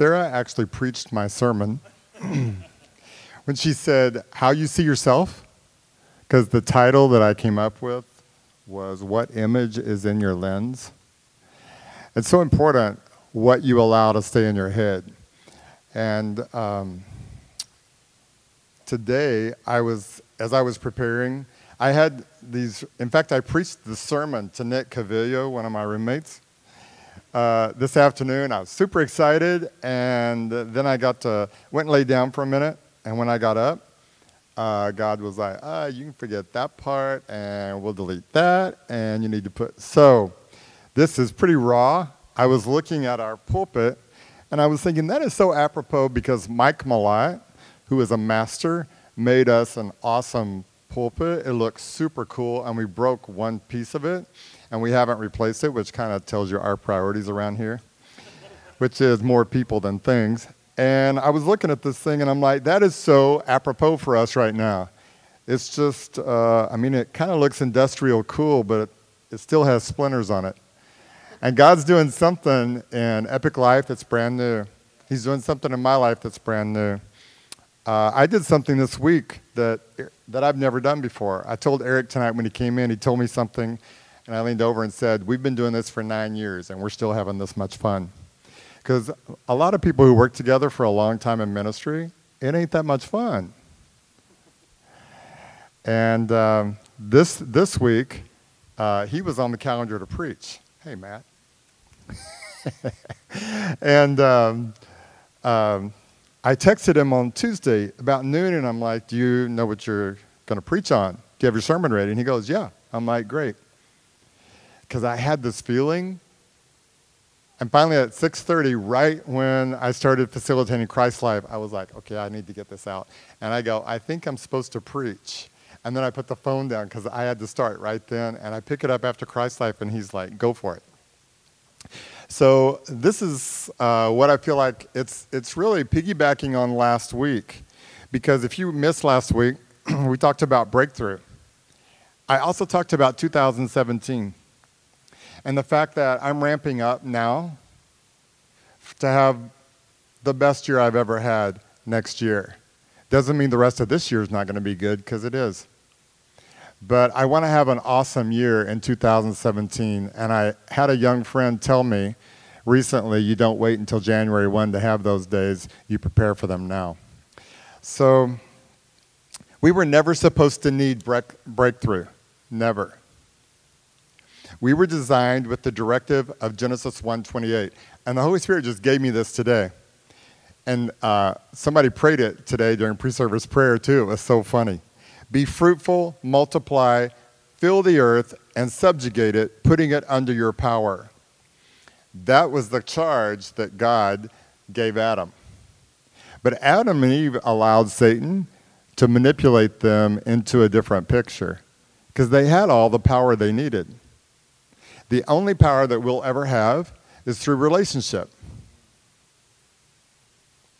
Sarah actually preached my sermon when she said, How you see yourself, because the title that I came up with was What Image is in Your Lens? It's so important what you allow to stay in your head. And um, today, I was, as I was preparing, I had these, in fact, I preached the sermon to Nick Cavillo, one of my roommates. Uh, this afternoon. I was super excited, and then I got to went and laid down for a minute. And when I got up, uh, God was like, "Ah, you can forget that part, and we'll delete that, and you need to put." So, this is pretty raw. I was looking at our pulpit, and I was thinking that is so apropos because Mike Malott, who is a master, made us an awesome pulpit. It looks super cool, and we broke one piece of it and we haven't replaced it, which kind of tells you our priorities around here, which is more people than things. And I was looking at this thing and I'm like, that is so apropos for us right now. It's just, uh, I mean, it kind of looks industrial cool, but it, it still has splinters on it. And God's doing something in Epic Life that's brand new. He's doing something in my life that's brand new. Uh, I did something this week that, that I've never done before. I told Eric tonight when he came in, he told me something and I leaned over and said, We've been doing this for nine years and we're still having this much fun. Because a lot of people who work together for a long time in ministry, it ain't that much fun. And um, this, this week, uh, he was on the calendar to preach. Hey, Matt. and um, um, I texted him on Tuesday about noon, and I'm like, Do you know what you're going to preach on? Do you have your sermon ready? And he goes, Yeah. I'm like, Great because I had this feeling. And finally, at 6:30, right when I started facilitating Christ Life, I was like, "Okay, I need to get this out." And I go, "I think I'm supposed to preach." And then I put the phone down because I had to start right then. And I pick it up after Christ Life, and he's like, "Go for it." So this is uh, what I feel like it's it's really piggybacking on last week, because if you missed last week, we talked about breakthrough. I also talked about 2017 and the fact that I'm ramping up now to have the best year I've ever had next year. Doesn't mean the rest of this year is not going to be good, because it is. But I want to have an awesome year in 2017. And I had a young friend tell me recently you don't wait until January 1 to have those days, you prepare for them now. So we were never supposed to need break- breakthrough. Never. We were designed with the directive of Genesis 1:28, and the Holy Spirit just gave me this today. And uh, somebody prayed it today during pre-service prayer too. It was so funny. Be fruitful, multiply, fill the earth, and subjugate it, putting it under your power. That was the charge that God gave Adam. But Adam and Eve allowed Satan to manipulate them into a different picture because they had all the power they needed. The only power that we'll ever have is through relationship.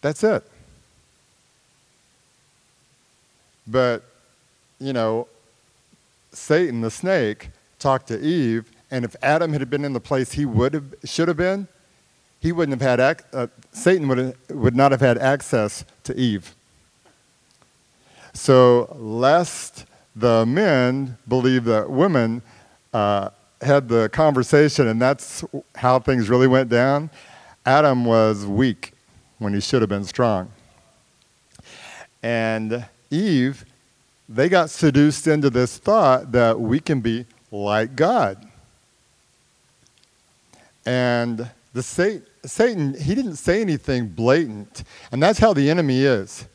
That's it. But, you know, Satan, the snake, talked to Eve, and if Adam had been in the place he would have, should have been, he wouldn't have had, uh, Satan would, have, would not have had access to Eve. So, lest the men believe that women uh, had the conversation, and that's how things really went down. Adam was weak when he should have been strong. And Eve, they got seduced into this thought that we can be like God. And the Satan, Satan, he didn't say anything blatant. And that's how the enemy is.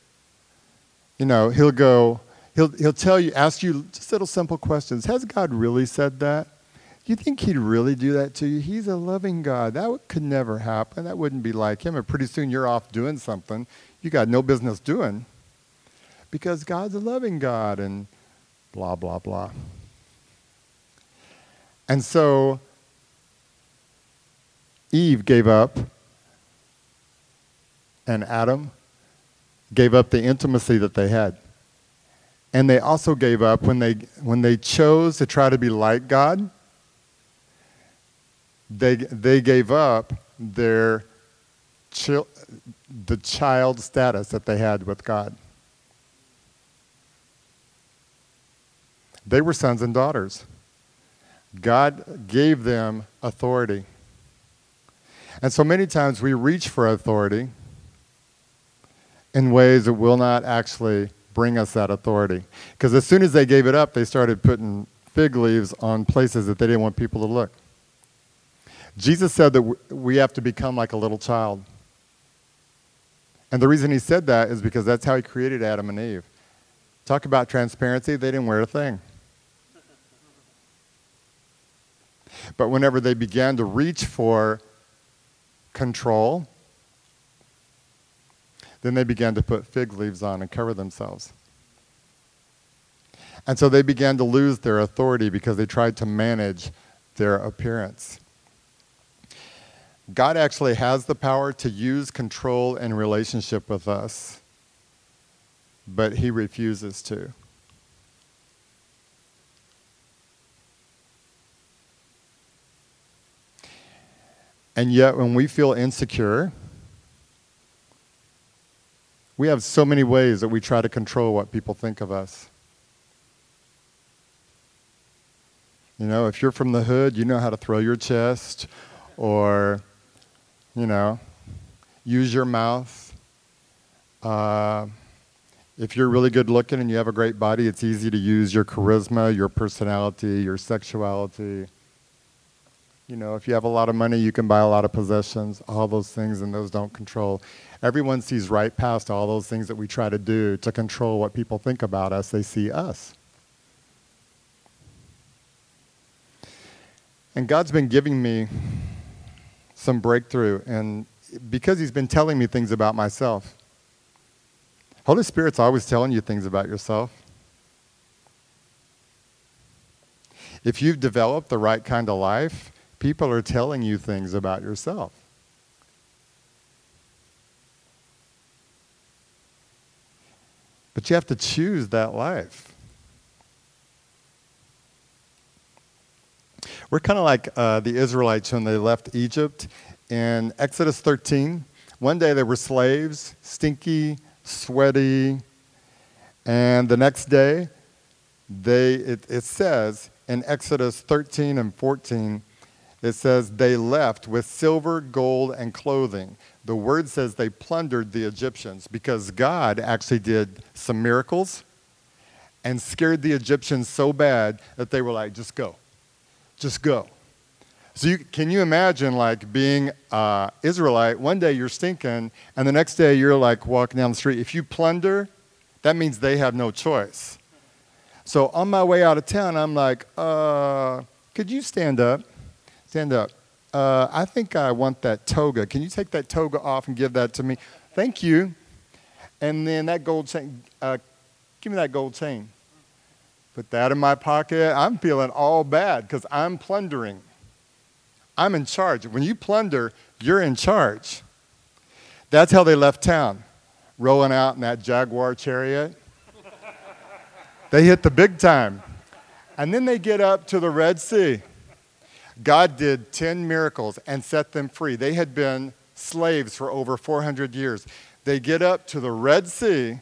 You know, he'll go, he'll, he'll tell you, ask you just little simple questions. Has God really said that? You think he'd really do that to you? He's a loving God. That could never happen. That wouldn't be like him. And pretty soon you're off doing something you got no business doing because God's a loving God and blah, blah, blah. And so Eve gave up, and Adam gave up the intimacy that they had. And they also gave up when they, when they chose to try to be like God they, they gave up their, chil- the child status that they had with God. They were sons and daughters. God gave them authority. And so many times we reach for authority in ways that will not actually bring us that authority. Because as soon as they gave it up, they started putting fig leaves on places that they didn't want people to look. Jesus said that we have to become like a little child. And the reason he said that is because that's how he created Adam and Eve. Talk about transparency, they didn't wear a thing. But whenever they began to reach for control, then they began to put fig leaves on and cover themselves. And so they began to lose their authority because they tried to manage their appearance. God actually has the power to use control and relationship with us, but he refuses to. And yet, when we feel insecure, we have so many ways that we try to control what people think of us. You know, if you're from the hood, you know how to throw your chest or, you know, use your mouth. Uh, if you're really good looking and you have a great body, it's easy to use your charisma, your personality, your sexuality. You know, if you have a lot of money, you can buy a lot of possessions, all those things, and those don't control. Everyone sees right past all those things that we try to do to control what people think about us. They see us. And God's been giving me some breakthrough, and because He's been telling me things about myself. Holy Spirit's always telling you things about yourself. If you've developed the right kind of life, people are telling you things about yourself. But you have to choose that life. We're kind of like uh, the Israelites when they left Egypt in Exodus 13. One day they were slaves, stinky, sweaty, and the next day, they, it, it says in Exodus 13 and 14, it says they left with silver, gold, and clothing. The word says they plundered the Egyptians because God actually did some miracles and scared the Egyptians so bad that they were like, just go, just go. So you, can you imagine like being uh, Israelite? One day you're stinking, and the next day you're like walking down the street. If you plunder, that means they have no choice. So on my way out of town, I'm like, uh, could you stand up? Stand up. Uh, I think I want that toga. Can you take that toga off and give that to me? Thank you. And then that gold chain. Uh, give me that gold chain. Put that in my pocket. I'm feeling all bad because I'm plundering. I'm in charge. When you plunder, you're in charge. That's how they left town, rolling out in that Jaguar chariot. they hit the big time. And then they get up to the Red Sea. God did 10 miracles and set them free. They had been slaves for over 400 years. They get up to the Red Sea,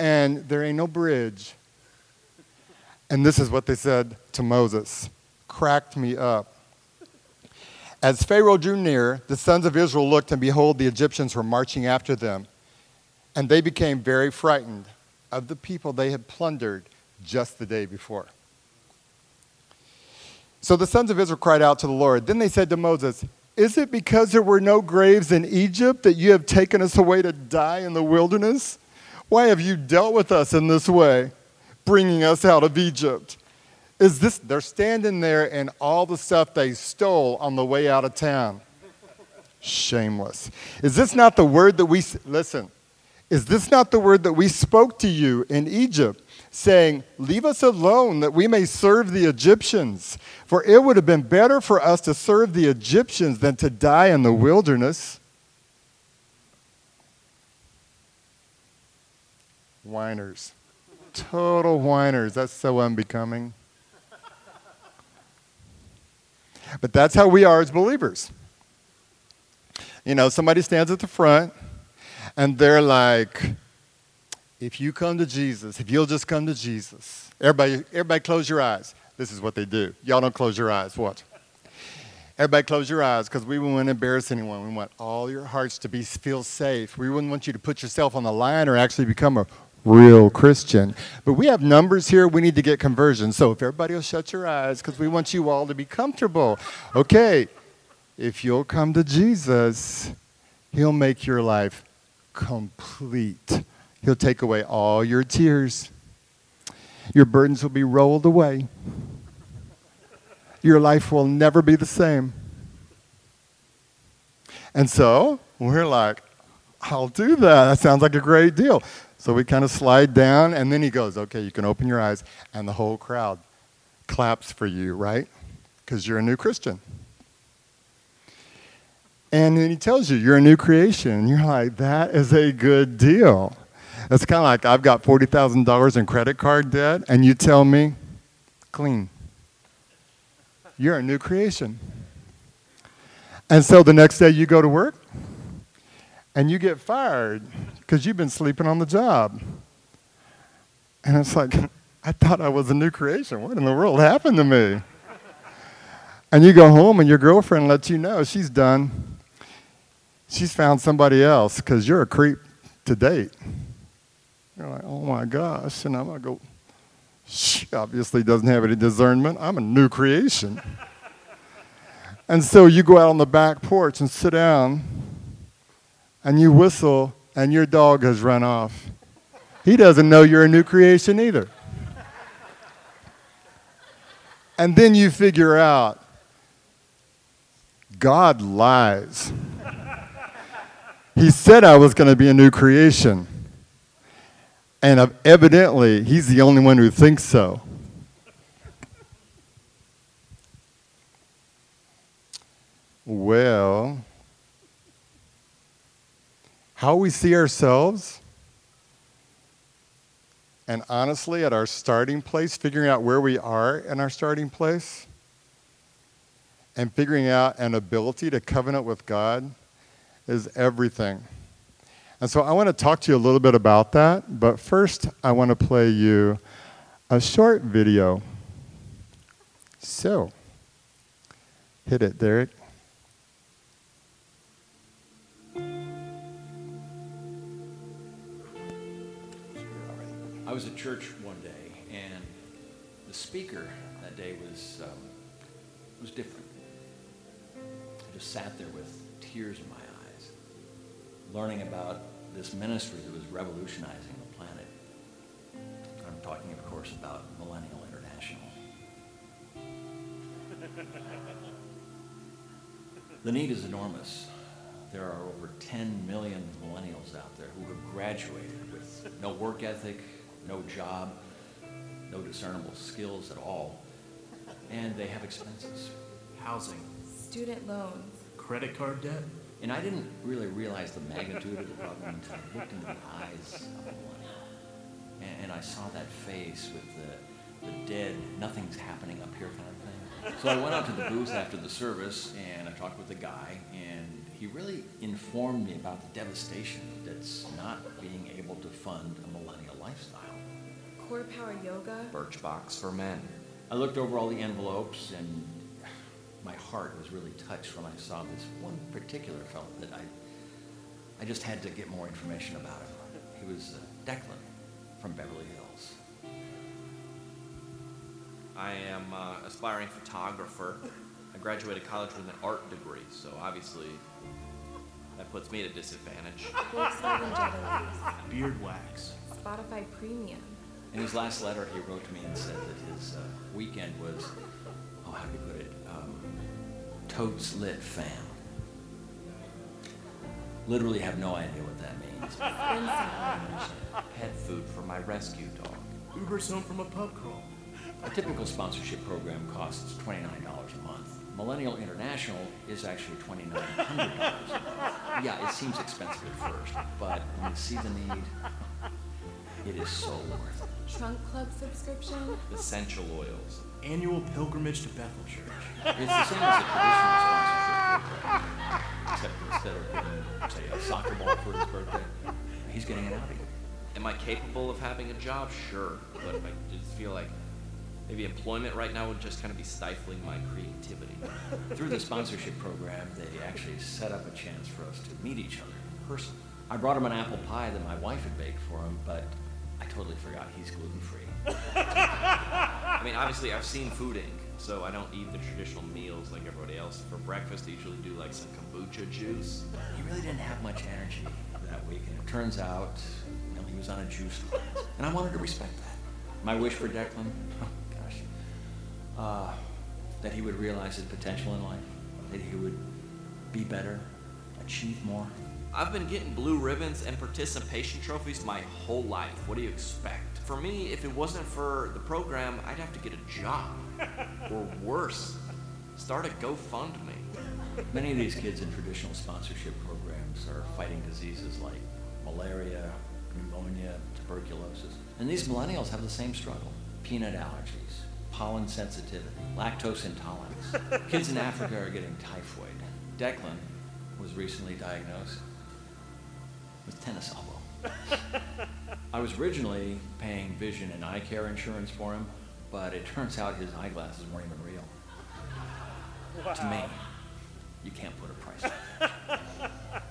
and there ain't no bridge. And this is what they said to Moses cracked me up. As Pharaoh drew near, the sons of Israel looked, and behold, the Egyptians were marching after them. And they became very frightened of the people they had plundered just the day before. So the sons of Israel cried out to the Lord. Then they said to Moses, Is it because there were no graves in Egypt that you have taken us away to die in the wilderness? Why have you dealt with us in this way, bringing us out of Egypt? Is this, they're standing there and all the stuff they stole on the way out of town. Shameless. Is this not the word that we, listen, is this not the word that we spoke to you in Egypt? saying, Leave us alone that we may serve the Egyptians. For it would have been better for us to serve the Egyptians than to die in the wilderness. Whiners. Total whiners. That's so unbecoming. But that's how we are as believers. You know, somebody stands at the front and they're like, if you come to Jesus, if you'll just come to Jesus, everybody, everybody close your eyes. This is what they do. Y'all don't close your eyes. Watch. Everybody close your eyes because we wouldn't embarrass anyone. We want all your hearts to be feel safe. We wouldn't want you to put yourself on the line or actually become a real Christian. But we have numbers here. We need to get conversion. So if everybody will shut your eyes because we want you all to be comfortable. Okay, if you'll come to Jesus, He'll make your life complete. He'll take away all your tears. Your burdens will be rolled away your life will never be the same. And so we're like, I'll do that. That sounds like a great deal. So we kind of slide down, and then he goes, Okay, you can open your eyes. And the whole crowd claps for you, right? Because you're a new Christian. And then he tells you you're a new creation. And you're like, That is a good deal. It's kind of like I've got $40,000 in credit card debt, and you tell me, clean you're a new creation. And so the next day you go to work and you get fired because you've been sleeping on the job. And it's like, I thought I was a new creation. What in the world happened to me? And you go home and your girlfriend lets you know she's done. She's found somebody else because you're a creep to date. You're like, oh my gosh. And I'm going to go, she obviously doesn't have any discernment. I'm a new creation. and so you go out on the back porch and sit down and you whistle and your dog has run off. He doesn't know you're a new creation either. And then you figure out God lies. He said I was going to be a new creation. And evidently, he's the only one who thinks so. Well, how we see ourselves, and honestly, at our starting place, figuring out where we are in our starting place, and figuring out an ability to covenant with God is everything. And so I want to talk to you a little bit about that, but first I want to play you a short video. So, hit it, Derek. Was at church one day, and the speaker that day was um, was different. I just sat there with tears in my eyes, learning about this ministry that was revolutionizing the planet. I'm talking, of course, about Millennial International. the need is enormous. There are over 10 million millennials out there who have graduated with no work ethic, no job, no discernible skills at all, and they have expenses. Housing, student loans, credit card debt, and I didn't really realize the magnitude of the problem until I looked into the eyes of one. And, and I saw that face with the, the dead, nothing's happening up here kind of thing. So I went out to the booth after the service and I talked with the guy, and he really informed me about the devastation that's not being able to fund a millennial lifestyle. Core Power Yoga. Birchbox for Men. I looked over all the envelopes and my heart was really touched when I saw this one particular fellow that I, I just had to get more information about him. He was uh, Declan from Beverly Hills. I am uh, aspiring photographer. I graduated college with an art degree, so obviously that puts me at a disadvantage. Volkswagen Beard wax. Spotify Premium. In his last letter, he wrote to me and said that his uh, weekend was, oh, how do you put it? Totes Lit fam. Literally have no idea what that means. Pet food for my rescue dog. Uber's home from a pub crawl. A typical sponsorship program costs $29 a month. Millennial International is actually $2,900 a month. Yeah, it seems expensive at first, but when you see the need, it is so worth it. Trunk Club subscription? Essential oils. Annual pilgrimage to Bethel Church. It's the same as a traditional sponsorship program. except instead of getting, say, a soccer ball for his birthday, he's getting an Audi. Am I capable of having a job? Sure, but I just feel like maybe employment right now would just kind of be stifling my creativity. Through the sponsorship program, they actually set up a chance for us to meet each other in person. I brought him an apple pie that my wife had baked for him, but I totally forgot he's gluten free. I mean, obviously, I've seen Food Inc., so I don't eat the traditional meals like everybody else. For breakfast, I usually do like some kombucha juice. He really didn't have much energy that week, and it turns out, you know, he was on a juice cleanse. And I wanted to respect that. My wish for Declan, oh gosh, uh, that he would realize his potential in life, that he would be better, achieve more. I've been getting blue ribbons and participation trophies my whole life. What do you expect? For me, if it wasn't for the program, I'd have to get a job. or worse, start a GoFundMe. Many of these kids in traditional sponsorship programs are fighting diseases like malaria, pneumonia, tuberculosis. And these millennials have the same struggle. Peanut allergies, pollen sensitivity, lactose intolerance. Kids in Africa are getting typhoid. Declan was recently diagnosed with tennis elbow. I was originally paying vision and eye care insurance for him, but it turns out his eyeglasses weren't even real. To me, you can't put a price on that.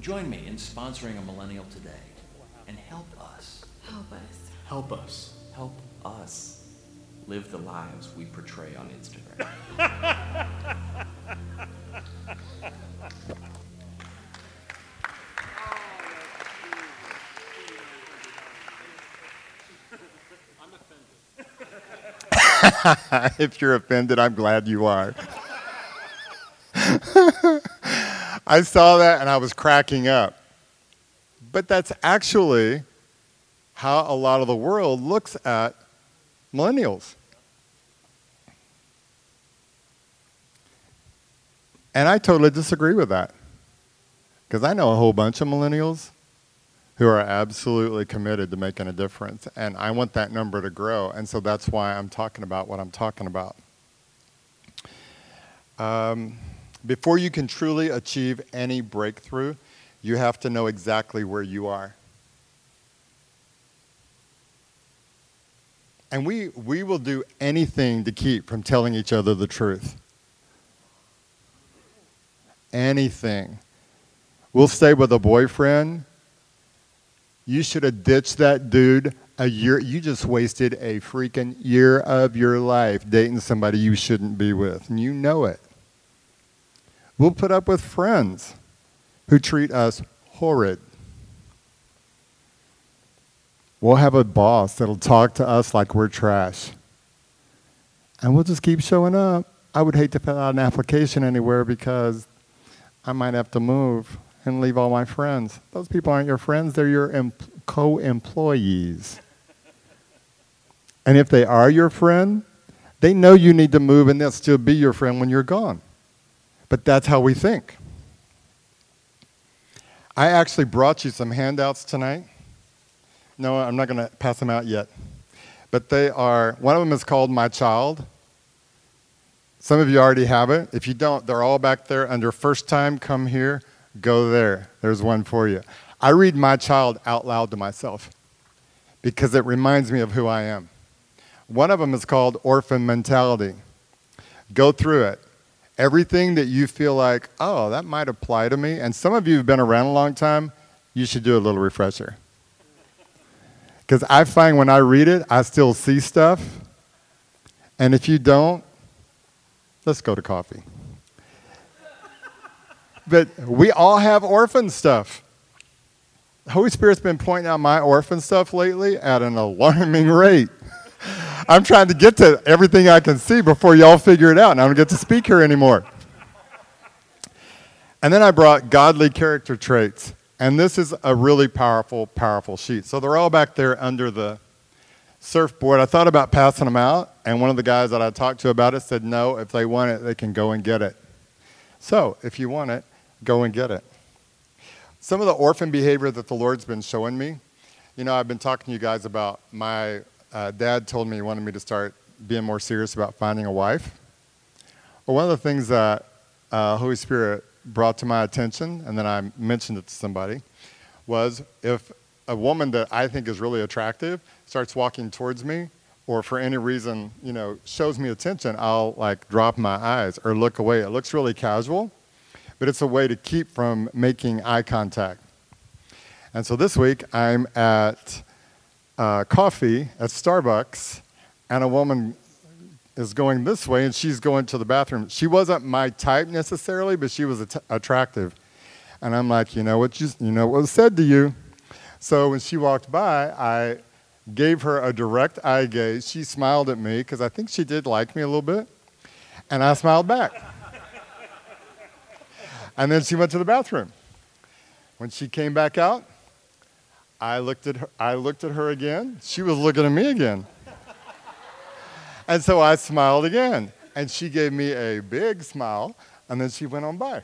Join me in sponsoring a millennial today and help us. Help us. Help us. Help us live the lives we portray on Instagram. if you're offended, I'm glad you are. I saw that and I was cracking up. But that's actually how a lot of the world looks at millennials. And I totally disagree with that. Because I know a whole bunch of millennials who are absolutely committed to making a difference. And I want that number to grow. And so that's why I'm talking about what I'm talking about. Um, before you can truly achieve any breakthrough, you have to know exactly where you are. And we, we will do anything to keep from telling each other the truth. Anything. We'll stay with a boyfriend you should have ditched that dude a year. You just wasted a freaking year of your life dating somebody you shouldn't be with, and you know it. We'll put up with friends who treat us horrid. We'll have a boss that'll talk to us like we're trash. And we'll just keep showing up. I would hate to fill out an application anywhere because I might have to move and leave all my friends. Those people aren't your friends, they're your em- co employees. and if they are your friend, they know you need to move and they'll still be your friend when you're gone. But that's how we think. I actually brought you some handouts tonight. No, I'm not going to pass them out yet. But they are, one of them is called My Child. Some of you already have it. If you don't, they're all back there under First Time Come Here Go there. There's one for you. I read my child out loud to myself because it reminds me of who I am. One of them is called orphan mentality. Go through it. Everything that you feel like, oh, that might apply to me, and some of you have been around a long time, you should do a little refresher. Because I find when I read it, I still see stuff. And if you don't, let's go to coffee but we all have orphan stuff. The Holy Spirit's been pointing out my orphan stuff lately at an alarming rate. I'm trying to get to everything I can see before y'all figure it out, and I don't get to speak here anymore. And then I brought godly character traits. And this is a really powerful, powerful sheet. So they're all back there under the surfboard. I thought about passing them out, and one of the guys that I talked to about it said, no, if they want it, they can go and get it. So if you want it, go and get it. Some of the orphan behavior that the Lord's been showing me, you know, I've been talking to you guys about my uh, dad told me he wanted me to start being more serious about finding a wife. Well, one of the things that uh, Holy Spirit brought to my attention, and then I mentioned it to somebody, was if a woman that I think is really attractive starts walking towards me, or for any reason, you know, shows me attention, I'll like drop my eyes or look away. It looks really casual, but it's a way to keep from making eye contact. And so this week I'm at uh, coffee at Starbucks, and a woman is going this way, and she's going to the bathroom. She wasn't my type necessarily, but she was att- attractive. And I'm like, you know what you, you know what was said to you. So when she walked by, I gave her a direct eye gaze. She smiled at me because I think she did like me a little bit, and I smiled back. And then she went to the bathroom. When she came back out, I looked at her, I looked at her again. She was looking at me again. And so I smiled again. And she gave me a big smile, and then she went on by.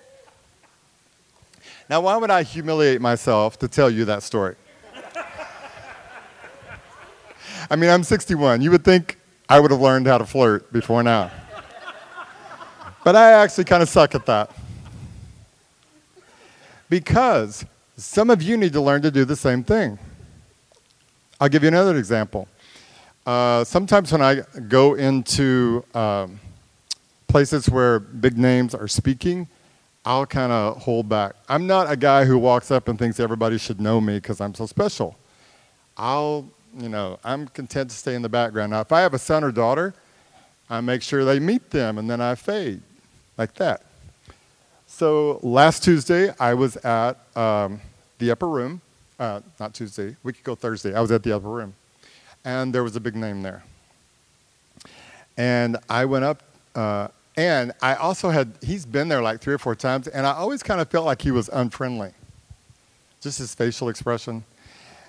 Now, why would I humiliate myself to tell you that story? I mean, I'm 61. You would think I would have learned how to flirt before now. But I actually kind of suck at that. Because some of you need to learn to do the same thing. I'll give you another example. Uh, sometimes when I go into um, places where big names are speaking, I'll kind of hold back. I'm not a guy who walks up and thinks everybody should know me because I'm so special. I'll, you know, I'm content to stay in the background. Now, if I have a son or daughter, I make sure they meet them and then I fade like that. So last Tuesday, I was at um, the upper room. Uh, not Tuesday, we could go Thursday. I was at the upper room and there was a big name there. And I went up, uh, and I also had, he's been there like three or four times, and I always kind of felt like he was unfriendly, just his facial expression.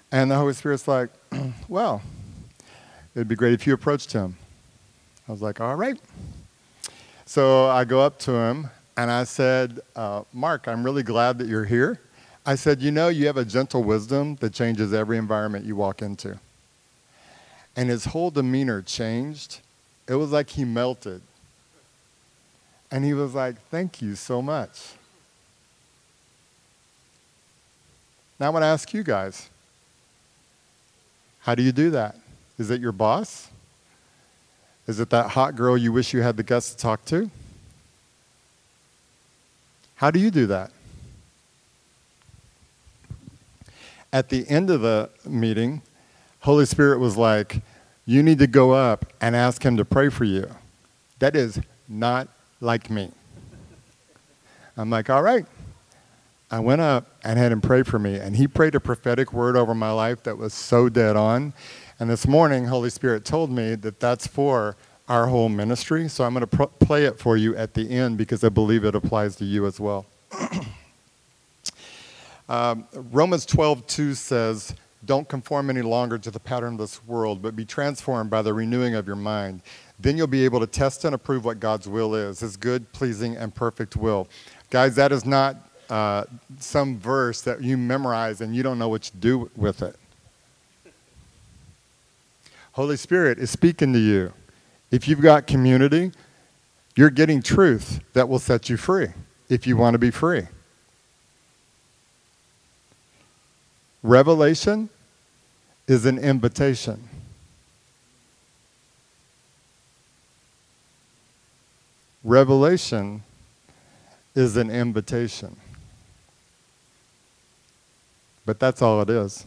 And the Holy Spirit's like, well, it'd be great if you approached him. I was like, all right. So I go up to him, and I said, uh, Mark, I'm really glad that you're here. I said, you know, you have a gentle wisdom that changes every environment you walk into and his whole demeanor changed. It was like he melted. And he was like, Thank you so much. Now I want to ask you guys how do you do that? Is it your boss? Is it that hot girl you wish you had the guts to talk to? How do you do that? At the end of the meeting, Holy Spirit was like, You need to go up and ask Him to pray for you. That is not like me. I'm like, All right. I went up and had him pray for me, and he prayed a prophetic word over my life that was so dead on. And this morning, Holy Spirit told me that that's for our whole ministry. So I'm going to play it for you at the end because I believe it applies to you as well. um, Romans 12, 2 says, don't conform any longer to the pattern of this world, but be transformed by the renewing of your mind. Then you'll be able to test and approve what God's will is, his good, pleasing, and perfect will. Guys, that is not uh, some verse that you memorize and you don't know what to do with it. Holy Spirit is speaking to you. If you've got community, you're getting truth that will set you free if you want to be free. Revelation is an invitation. Revelation is an invitation. But that's all it is.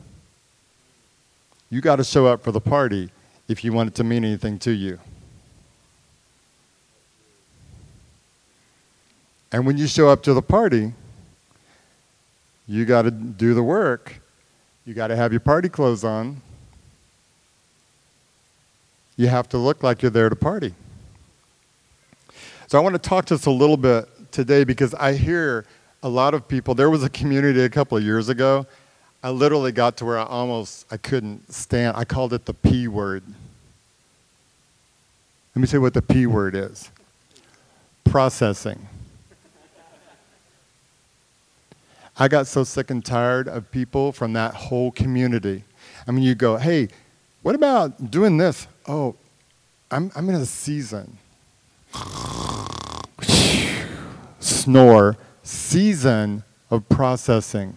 You got to show up for the party if you want it to mean anything to you. And when you show up to the party, you got to do the work you got to have your party clothes on. You have to look like you're there to party. So I want to talk to us a little bit today because I hear a lot of people. There was a community a couple of years ago. I literally got to where I almost I couldn't stand. I called it the P word. Let me say what the P word is. Processing. I got so sick and tired of people from that whole community. I mean, you go, hey, what about doing this? Oh, I'm, I'm in a season. snore season of processing.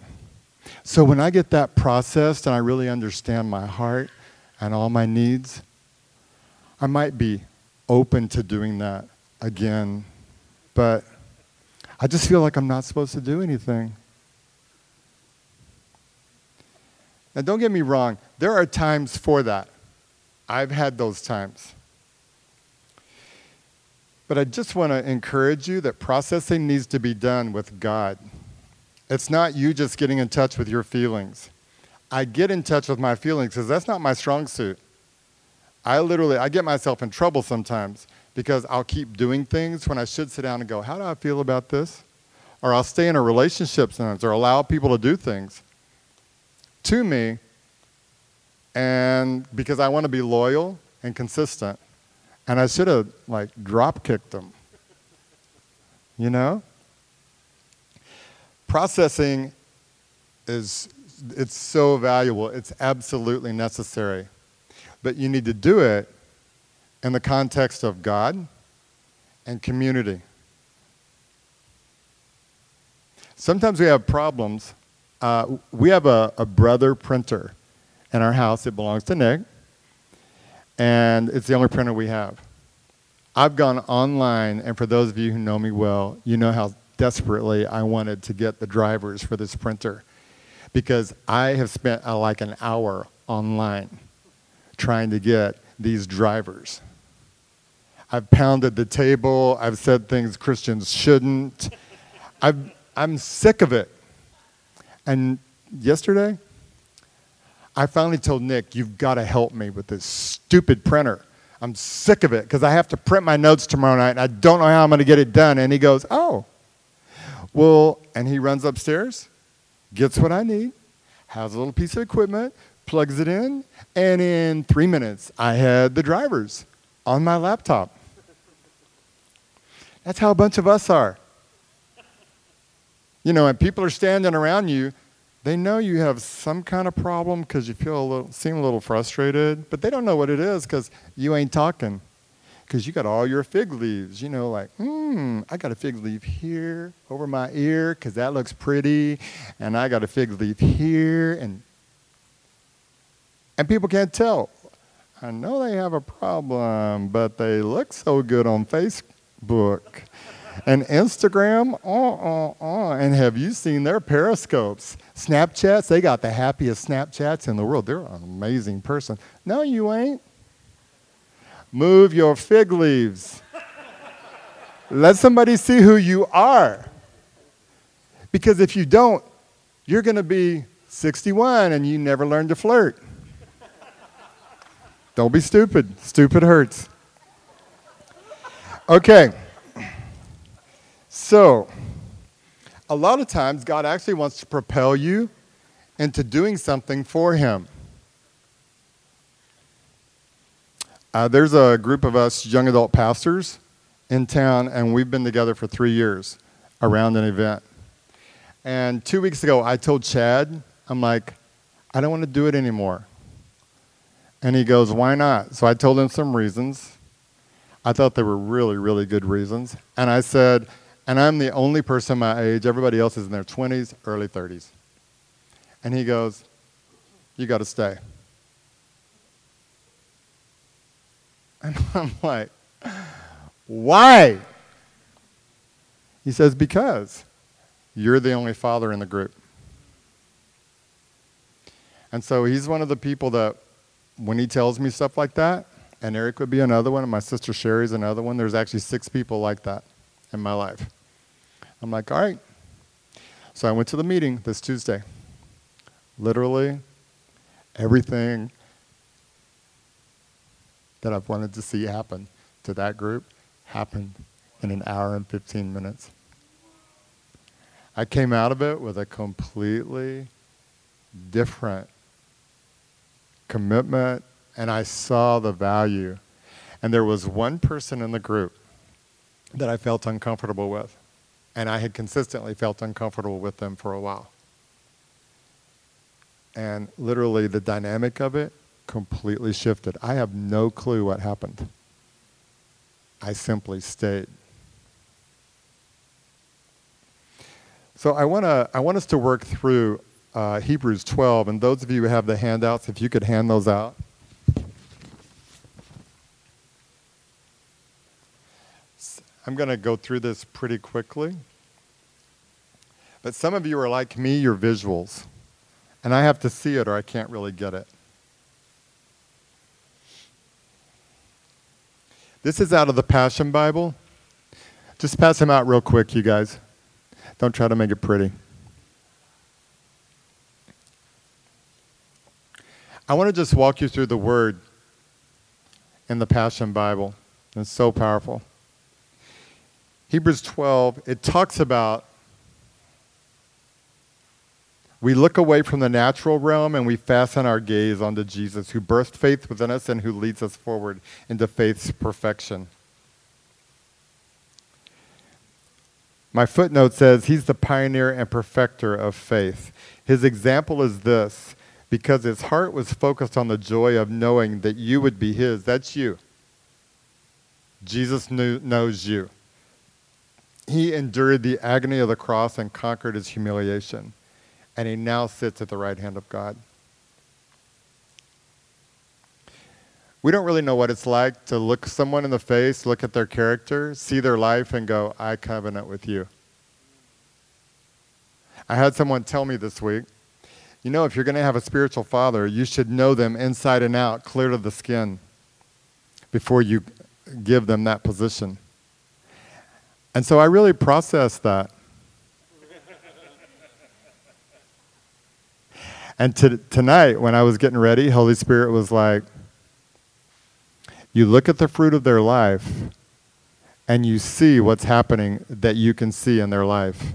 So when I get that processed and I really understand my heart and all my needs, I might be open to doing that again. But I just feel like I'm not supposed to do anything. Now, don't get me wrong, there are times for that. I've had those times. But I just want to encourage you that processing needs to be done with God. It's not you just getting in touch with your feelings. I get in touch with my feelings because that's not my strong suit. I literally I get myself in trouble sometimes because I'll keep doing things when I should sit down and go, "How do I feel about this?" Or I'll stay in a relationship sometimes or allow people to do things to me and because I want to be loyal and consistent. And I should have like drop kicked them. You know? Processing is it's so valuable. It's absolutely necessary. But you need to do it in the context of God and community. Sometimes we have problems. Uh, we have a, a brother printer in our house. It belongs to Nick, and it's the only printer we have. I've gone online, and for those of you who know me well, you know how desperately I wanted to get the drivers for this printer because I have spent uh, like an hour online trying to get these drivers. I've pounded the table, I've said things Christians shouldn't. i I'm sick of it. And yesterday, I finally told Nick, You've got to help me with this stupid printer. I'm sick of it because I have to print my notes tomorrow night and I don't know how I'm going to get it done. And he goes, Oh, well, and he runs upstairs, gets what I need, has a little piece of equipment, plugs it in, and in three minutes, I had the drivers on my laptop. That's how a bunch of us are. You know, and people are standing around you they know you have some kind of problem because you feel a little, seem a little frustrated, but they don't know what it is because you ain't talking. Because you got all your fig leaves, you know, like, hmm, I got a fig leaf here over my ear because that looks pretty, and I got a fig leaf here, and and people can't tell. I know they have a problem, but they look so good on Facebook and Instagram. Uh, uh, uh. And have you seen their periscopes? Snapchats, they got the happiest Snapchats in the world. They're an amazing person. No, you ain't. Move your fig leaves. Let somebody see who you are. Because if you don't, you're going to be 61 and you never learn to flirt. Don't be stupid. Stupid hurts. Okay. So, a lot of times, God actually wants to propel you into doing something for Him. Uh, there's a group of us young adult pastors in town, and we've been together for three years around an event. And two weeks ago, I told Chad, I'm like, I don't want to do it anymore. And he goes, Why not? So I told him some reasons. I thought they were really, really good reasons. And I said, and I'm the only person my age. Everybody else is in their 20s, early 30s. And he goes, You got to stay. And I'm like, Why? He says, Because you're the only father in the group. And so he's one of the people that, when he tells me stuff like that, and Eric would be another one, and my sister Sherry's another one, there's actually six people like that in my life. I'm like, all right. So I went to the meeting this Tuesday. Literally, everything that I've wanted to see happen to that group happened in an hour and 15 minutes. I came out of it with a completely different commitment, and I saw the value. And there was one person in the group that I felt uncomfortable with and I had consistently felt uncomfortable with them for a while. And literally, the dynamic of it completely shifted. I have no clue what happened. I simply stayed. So I want to I want us to work through uh, Hebrews 12, and those of you who have the handouts, if you could hand those out. I'm going to go through this pretty quickly. But some of you are like me, you're visuals. And I have to see it or I can't really get it. This is out of the Passion Bible. Just pass them out real quick, you guys. Don't try to make it pretty. I want to just walk you through the word in the Passion Bible. It's so powerful. Hebrews 12, it talks about we look away from the natural realm and we fasten our gaze onto Jesus, who birthed faith within us and who leads us forward into faith's perfection. My footnote says he's the pioneer and perfecter of faith. His example is this because his heart was focused on the joy of knowing that you would be his. That's you. Jesus knew, knows you. He endured the agony of the cross and conquered his humiliation and he now sits at the right hand of God. We don't really know what it's like to look someone in the face, look at their character, see their life, and go, I covenant with you. I had someone tell me this week, you know, if you're going to have a spiritual father, you should know them inside and out, clear to the skin, before you give them that position. And so I really processed that. And to, tonight, when I was getting ready, Holy Spirit was like, you look at the fruit of their life and you see what's happening that you can see in their life.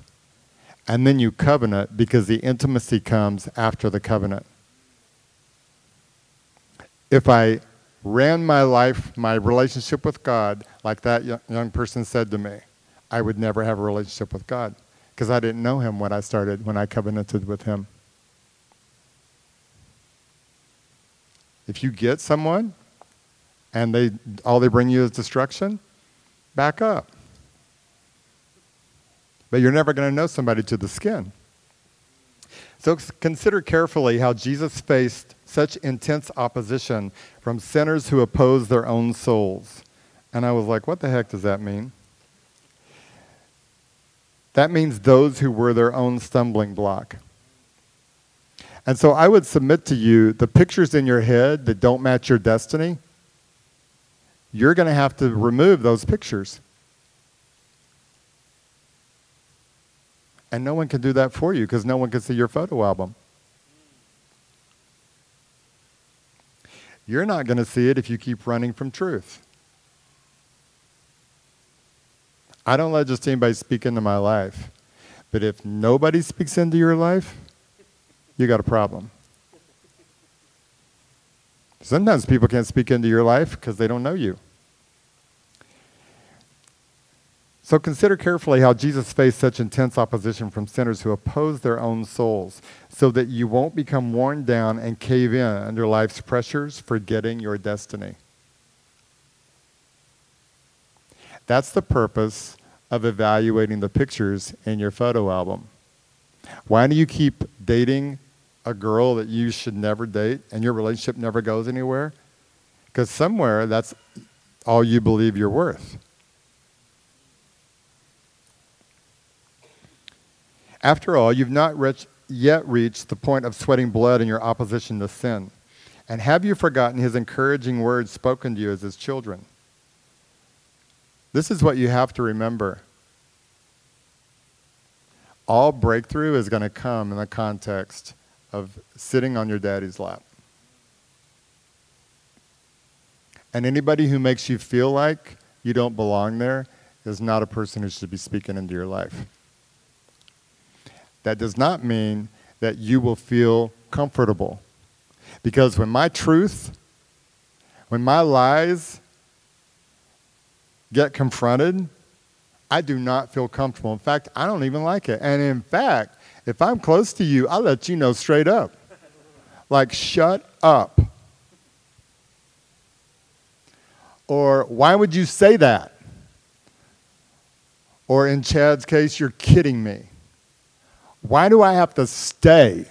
And then you covenant because the intimacy comes after the covenant. If I ran my life, my relationship with God, like that young person said to me, I would never have a relationship with God because I didn't know Him when I started, when I covenanted with Him. If you get someone and they all they bring you is destruction, back up. But you're never going to know somebody to the skin. So consider carefully how Jesus faced such intense opposition from sinners who oppose their own souls. And I was like, what the heck does that mean? That means those who were their own stumbling block. And so I would submit to you the pictures in your head that don't match your destiny, you're going to have to remove those pictures. And no one can do that for you because no one can see your photo album. You're not going to see it if you keep running from truth. I don't let just anybody speak into my life. But if nobody speaks into your life, you got a problem. Sometimes people can't speak into your life because they don't know you. So consider carefully how Jesus faced such intense opposition from sinners who oppose their own souls, so that you won't become worn down and cave in under life's pressures, forgetting your destiny. That's the purpose of evaluating the pictures in your photo album. Why do you keep dating a girl that you should never date and your relationship never goes anywhere? Because somewhere that's all you believe you're worth. After all, you've not reached, yet reached the point of sweating blood in your opposition to sin. And have you forgotten his encouraging words spoken to you as his children? This is what you have to remember. All breakthrough is going to come in the context of sitting on your daddy's lap. And anybody who makes you feel like you don't belong there is not a person who should be speaking into your life. That does not mean that you will feel comfortable. Because when my truth, when my lies get confronted, I do not feel comfortable. In fact, I don't even like it. And in fact, if I'm close to you, I'll let you know straight up. Like, shut up. Or, why would you say that? Or, in Chad's case, you're kidding me. Why do I have to stay?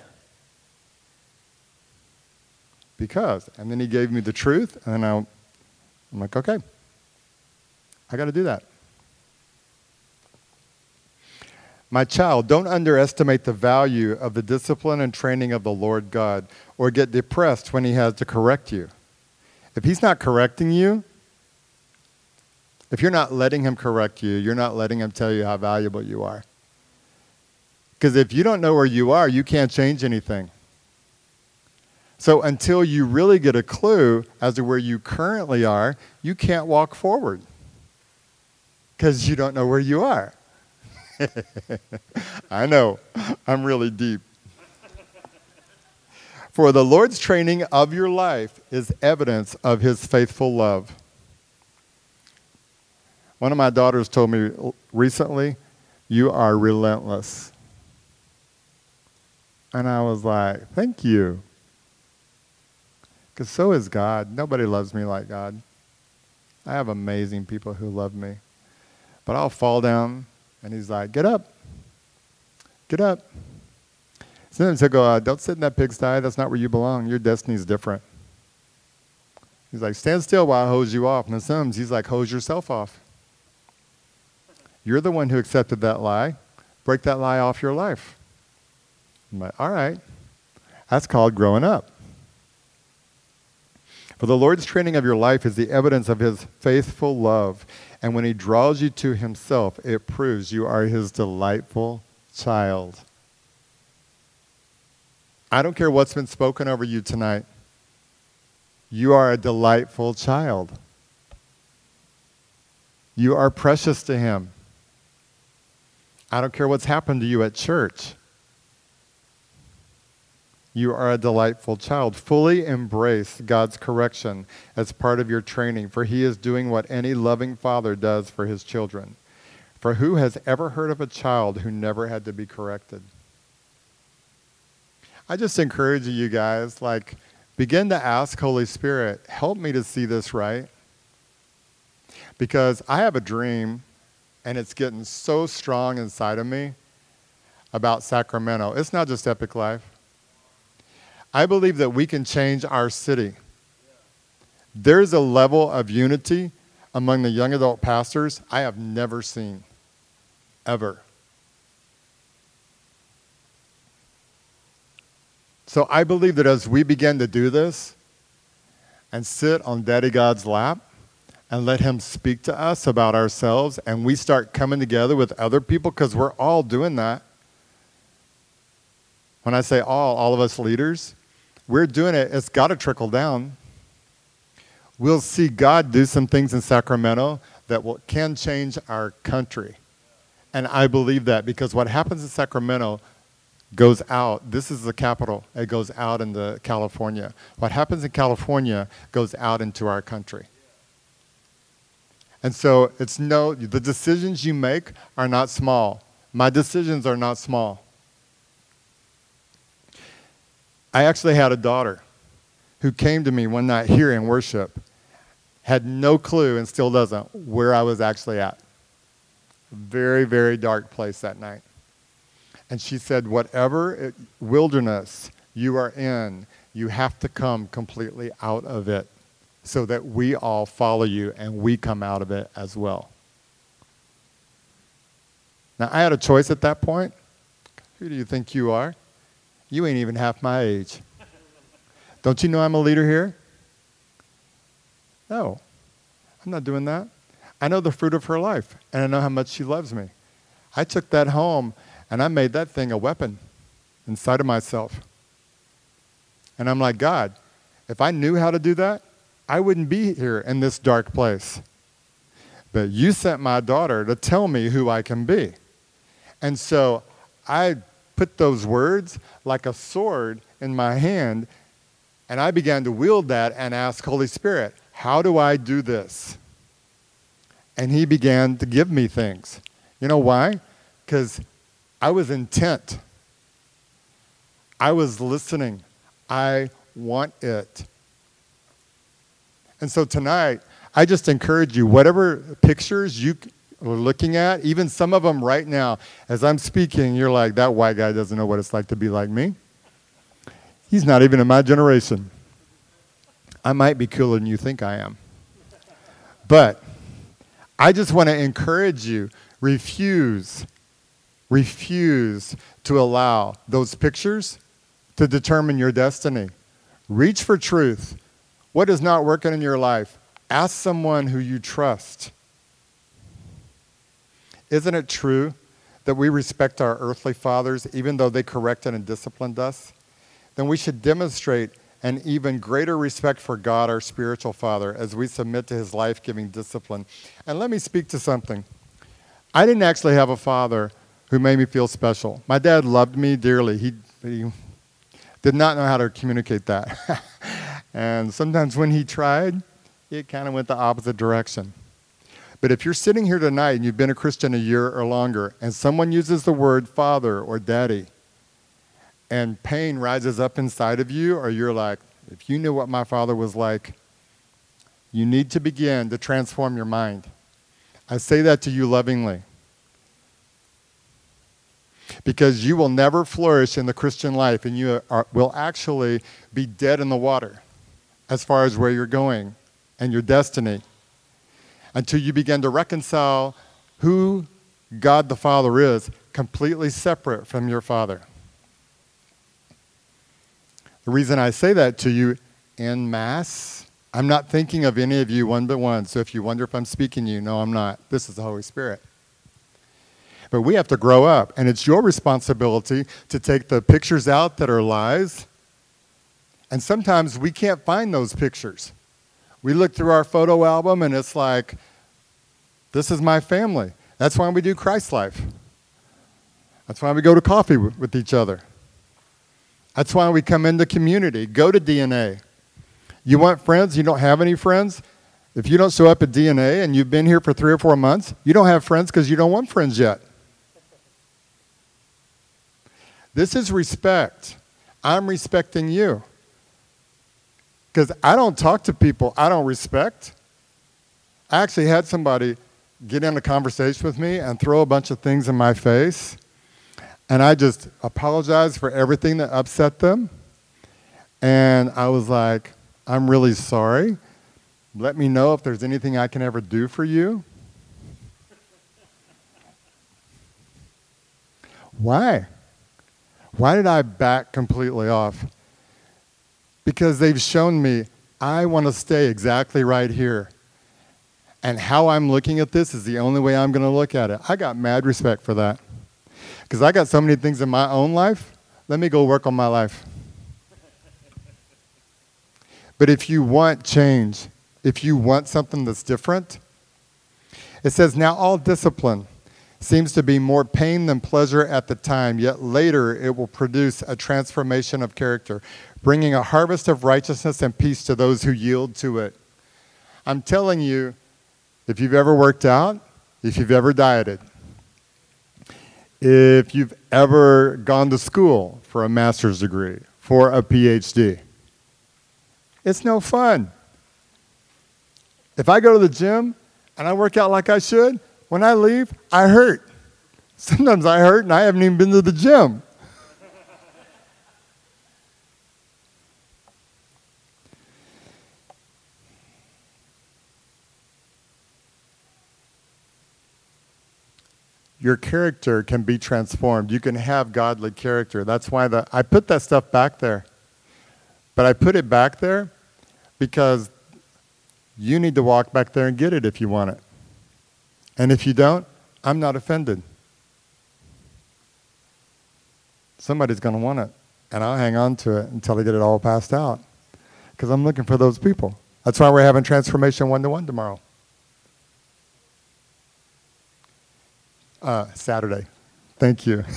Because. And then he gave me the truth, and I, I'm like, okay, I got to do that. My child, don't underestimate the value of the discipline and training of the Lord God or get depressed when He has to correct you. If He's not correcting you, if you're not letting Him correct you, you're not letting Him tell you how valuable you are. Because if you don't know where you are, you can't change anything. So until you really get a clue as to where you currently are, you can't walk forward because you don't know where you are. I know, I'm really deep. For the Lord's training of your life is evidence of his faithful love. One of my daughters told me recently, You are relentless. And I was like, Thank you. Because so is God. Nobody loves me like God. I have amazing people who love me. But I'll fall down and he's like, Get up. Get up. Sometimes he'll go, uh, Don't sit in that pigsty. That's not where you belong. Your destiny's different. He's like, Stand still while I hose you off. And sometimes he's like, Hose yourself off. You're the one who accepted that lie. Break that lie off your life. I'm like, All right. That's called growing up. For the Lord's training of your life is the evidence of his faithful love. And when he draws you to himself, it proves you are his delightful child. I don't care what's been spoken over you tonight. You are a delightful child. You are precious to him. I don't care what's happened to you at church. You are a delightful child. Fully embrace God's correction as part of your training, for He is doing what any loving father does for his children. For who has ever heard of a child who never had to be corrected? I just encourage you guys, like, begin to ask Holy Spirit, help me to see this right. Because I have a dream, and it's getting so strong inside of me about Sacramento. It's not just Epic Life. I believe that we can change our city. There's a level of unity among the young adult pastors I have never seen, ever. So I believe that as we begin to do this and sit on Daddy God's lap and let Him speak to us about ourselves, and we start coming together with other people, because we're all doing that. When I say all, all of us leaders, we're doing it, it's got to trickle down. We'll see God do some things in Sacramento that will, can change our country. And I believe that because what happens in Sacramento goes out. This is the capital. It goes out into California. What happens in California goes out into our country. And so it's no, the decisions you make are not small. My decisions are not small. I actually had a daughter who came to me one night here in worship, had no clue and still doesn't where I was actually at. Very, very dark place that night. And she said, Whatever wilderness you are in, you have to come completely out of it so that we all follow you and we come out of it as well. Now, I had a choice at that point. Who do you think you are? You ain't even half my age. Don't you know I'm a leader here? No, I'm not doing that. I know the fruit of her life, and I know how much she loves me. I took that home, and I made that thing a weapon inside of myself. And I'm like, God, if I knew how to do that, I wouldn't be here in this dark place. But you sent my daughter to tell me who I can be. And so I put those words like a sword in my hand, and I began to wield that and ask Holy Spirit, how do I do this? And he began to give me things. You know why? Because I was intent. I was listening. I want it. And so tonight, I just encourage you, whatever pictures you are looking at, even some of them right now, as I'm speaking, you're like, that white guy doesn't know what it's like to be like me. He's not even in my generation. I might be cooler than you think I am. But I just want to encourage you refuse, refuse to allow those pictures to determine your destiny. Reach for truth. What is not working in your life? Ask someone who you trust. Isn't it true that we respect our earthly fathers even though they corrected and disciplined us? Then we should demonstrate an even greater respect for God, our spiritual Father, as we submit to His life giving discipline. And let me speak to something. I didn't actually have a father who made me feel special. My dad loved me dearly. He, he did not know how to communicate that. and sometimes when he tried, it kind of went the opposite direction. But if you're sitting here tonight and you've been a Christian a year or longer, and someone uses the word father or daddy, and pain rises up inside of you, or you're like, if you knew what my father was like, you need to begin to transform your mind. I say that to you lovingly. Because you will never flourish in the Christian life and you are, will actually be dead in the water as far as where you're going and your destiny until you begin to reconcile who God the Father is completely separate from your Father. The reason I say that to you in mass, I'm not thinking of any of you one by one. So if you wonder if I'm speaking to you, no, I'm not. This is the Holy Spirit. But we have to grow up, and it's your responsibility to take the pictures out that are lies. And sometimes we can't find those pictures. We look through our photo album, and it's like, this is my family. That's why we do Christ Life. That's why we go to coffee with each other. That's why we come into community. Go to DNA. You want friends? You don't have any friends? If you don't show up at DNA and you've been here for three or four months, you don't have friends because you don't want friends yet. This is respect. I'm respecting you. Because I don't talk to people I don't respect. I actually had somebody get in a conversation with me and throw a bunch of things in my face and I just apologized for everything that upset them. And I was like, I'm really sorry. Let me know if there's anything I can ever do for you. Why? Why did I back completely off? Because they've shown me I want to stay exactly right here. And how I'm looking at this is the only way I'm going to look at it. I got mad respect for that. Because I got so many things in my own life. Let me go work on my life. But if you want change, if you want something that's different, it says, Now all discipline seems to be more pain than pleasure at the time, yet later it will produce a transformation of character, bringing a harvest of righteousness and peace to those who yield to it. I'm telling you, if you've ever worked out, if you've ever dieted, if you've ever gone to school for a master's degree, for a PhD. It's no fun. If I go to the gym and I work out like I should, when I leave, I hurt. Sometimes I hurt and I haven't even been to the gym. Your character can be transformed. You can have godly character. That's why the, I put that stuff back there. But I put it back there because you need to walk back there and get it if you want it. And if you don't, I'm not offended. Somebody's going to want it. And I'll hang on to it until I get it all passed out. Because I'm looking for those people. That's why we're having Transformation One to One tomorrow. Uh, Saturday. Thank you.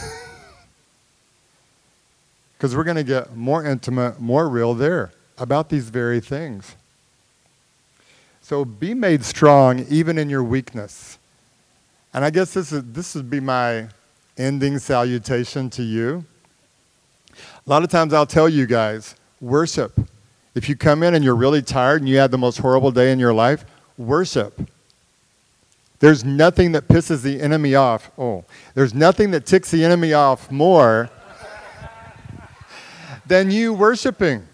Because we're going to get more intimate, more real there about these very things. So be made strong even in your weakness. And I guess this, is, this would be my ending salutation to you. A lot of times I'll tell you guys worship. If you come in and you're really tired and you had the most horrible day in your life, worship. There's nothing that pisses the enemy off. Oh, there's nothing that ticks the enemy off more than you worshiping.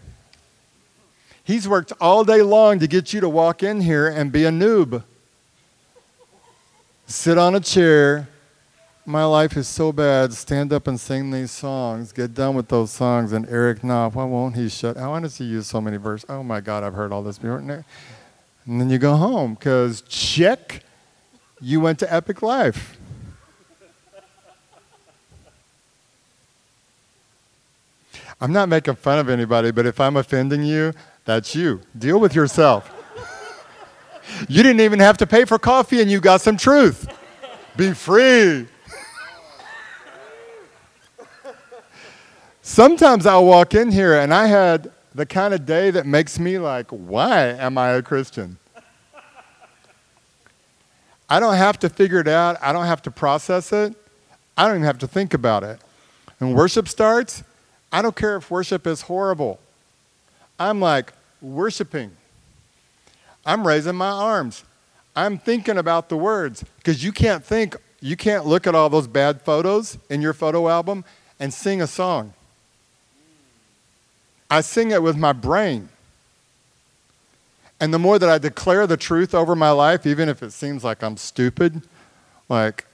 He's worked all day long to get you to walk in here and be a noob. Sit on a chair. My life is so bad. Stand up and sing these songs. Get done with those songs. And Eric Knopf, why won't he shut? I want to use so many verses. Oh my God, I've heard all this before. And then you go home because check, you went to Epic Life. I'm not making fun of anybody, but if I'm offending you, that's you. Deal with yourself. you didn't even have to pay for coffee and you got some truth. Be free. Sometimes I'll walk in here and I had the kind of day that makes me like, why am I a Christian? I don't have to figure it out. I don't have to process it. I don't even have to think about it. When worship starts, I don't care if worship is horrible. I'm like worshiping. I'm raising my arms. I'm thinking about the words because you can't think, you can't look at all those bad photos in your photo album and sing a song. I sing it with my brain. And the more that I declare the truth over my life, even if it seems like I'm stupid, like,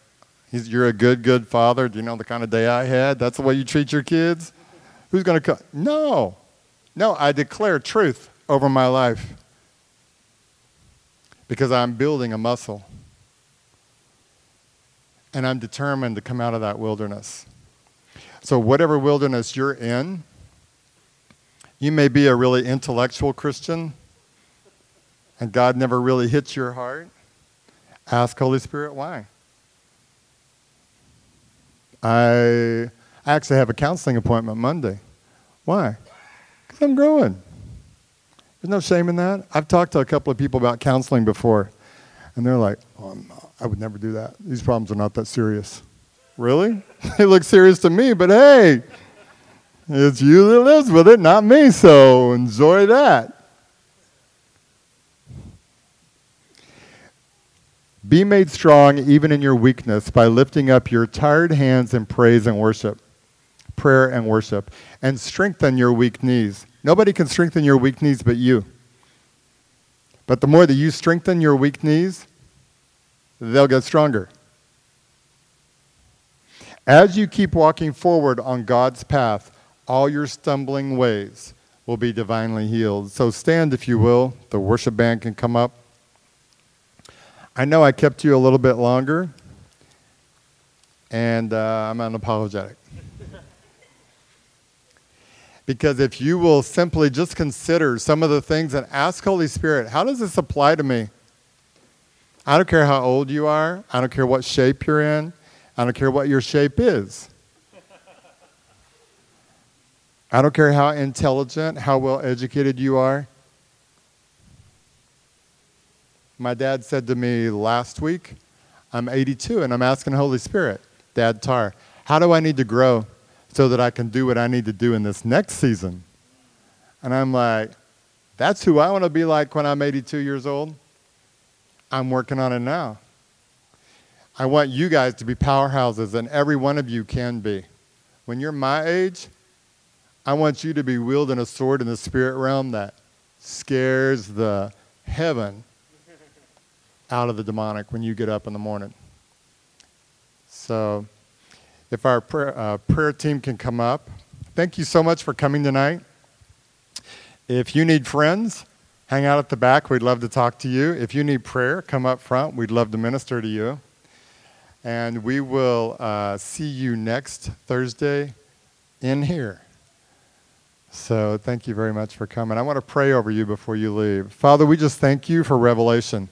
you're a good, good father. Do you know the kind of day I had? That's the way you treat your kids? Who's going to come? No. No, I declare truth over my life because I'm building a muscle. And I'm determined to come out of that wilderness. So, whatever wilderness you're in, you may be a really intellectual Christian and God never really hits your heart. Ask Holy Spirit why. I actually have a counseling appointment Monday. Why? Because I'm growing. There's no shame in that. I've talked to a couple of people about counseling before, and they're like, oh, I would never do that. These problems are not that serious. Really? they look serious to me, but hey, it's you that lives with it, not me, so enjoy that. Be made strong even in your weakness by lifting up your tired hands in praise and worship, prayer and worship, and strengthen your weak knees. Nobody can strengthen your weak knees but you. But the more that you strengthen your weak knees, they'll get stronger. As you keep walking forward on God's path, all your stumbling ways will be divinely healed. So stand, if you will. The worship band can come up. I know I kept you a little bit longer, and uh, I'm unapologetic. because if you will simply just consider some of the things and ask Holy Spirit, how does this apply to me? I don't care how old you are, I don't care what shape you're in, I don't care what your shape is. I don't care how intelligent, how well educated you are. My dad said to me last week, I'm 82 and I'm asking Holy Spirit, Dad Tar, how do I need to grow so that I can do what I need to do in this next season? And I'm like, that's who I want to be like when I'm 82 years old. I'm working on it now. I want you guys to be powerhouses, and every one of you can be. When you're my age, I want you to be wielding a sword in the spirit realm that scares the heaven out of the demonic when you get up in the morning. So, if our prayer, uh, prayer team can come up, thank you so much for coming tonight. If you need friends, hang out at the back. We'd love to talk to you. If you need prayer, come up front. We'd love to minister to you. And we will uh, see you next Thursday in here. So thank you very much for coming. I want to pray over you before you leave. Father, we just thank you for revelation.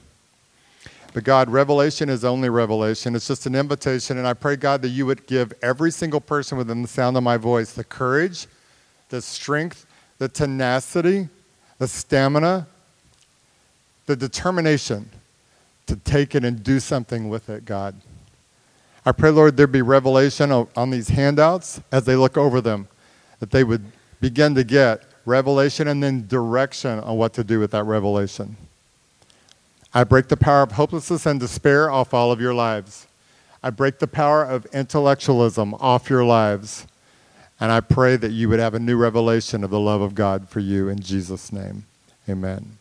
But God, revelation is only revelation. It's just an invitation. And I pray, God, that you would give every single person within the sound of my voice the courage, the strength, the tenacity, the stamina, the determination to take it and do something with it, God. I pray, Lord, there be revelation on these handouts as they look over them, that they would begin to get revelation and then direction on what to do with that revelation. I break the power of hopelessness and despair off all of your lives. I break the power of intellectualism off your lives. And I pray that you would have a new revelation of the love of God for you in Jesus' name. Amen.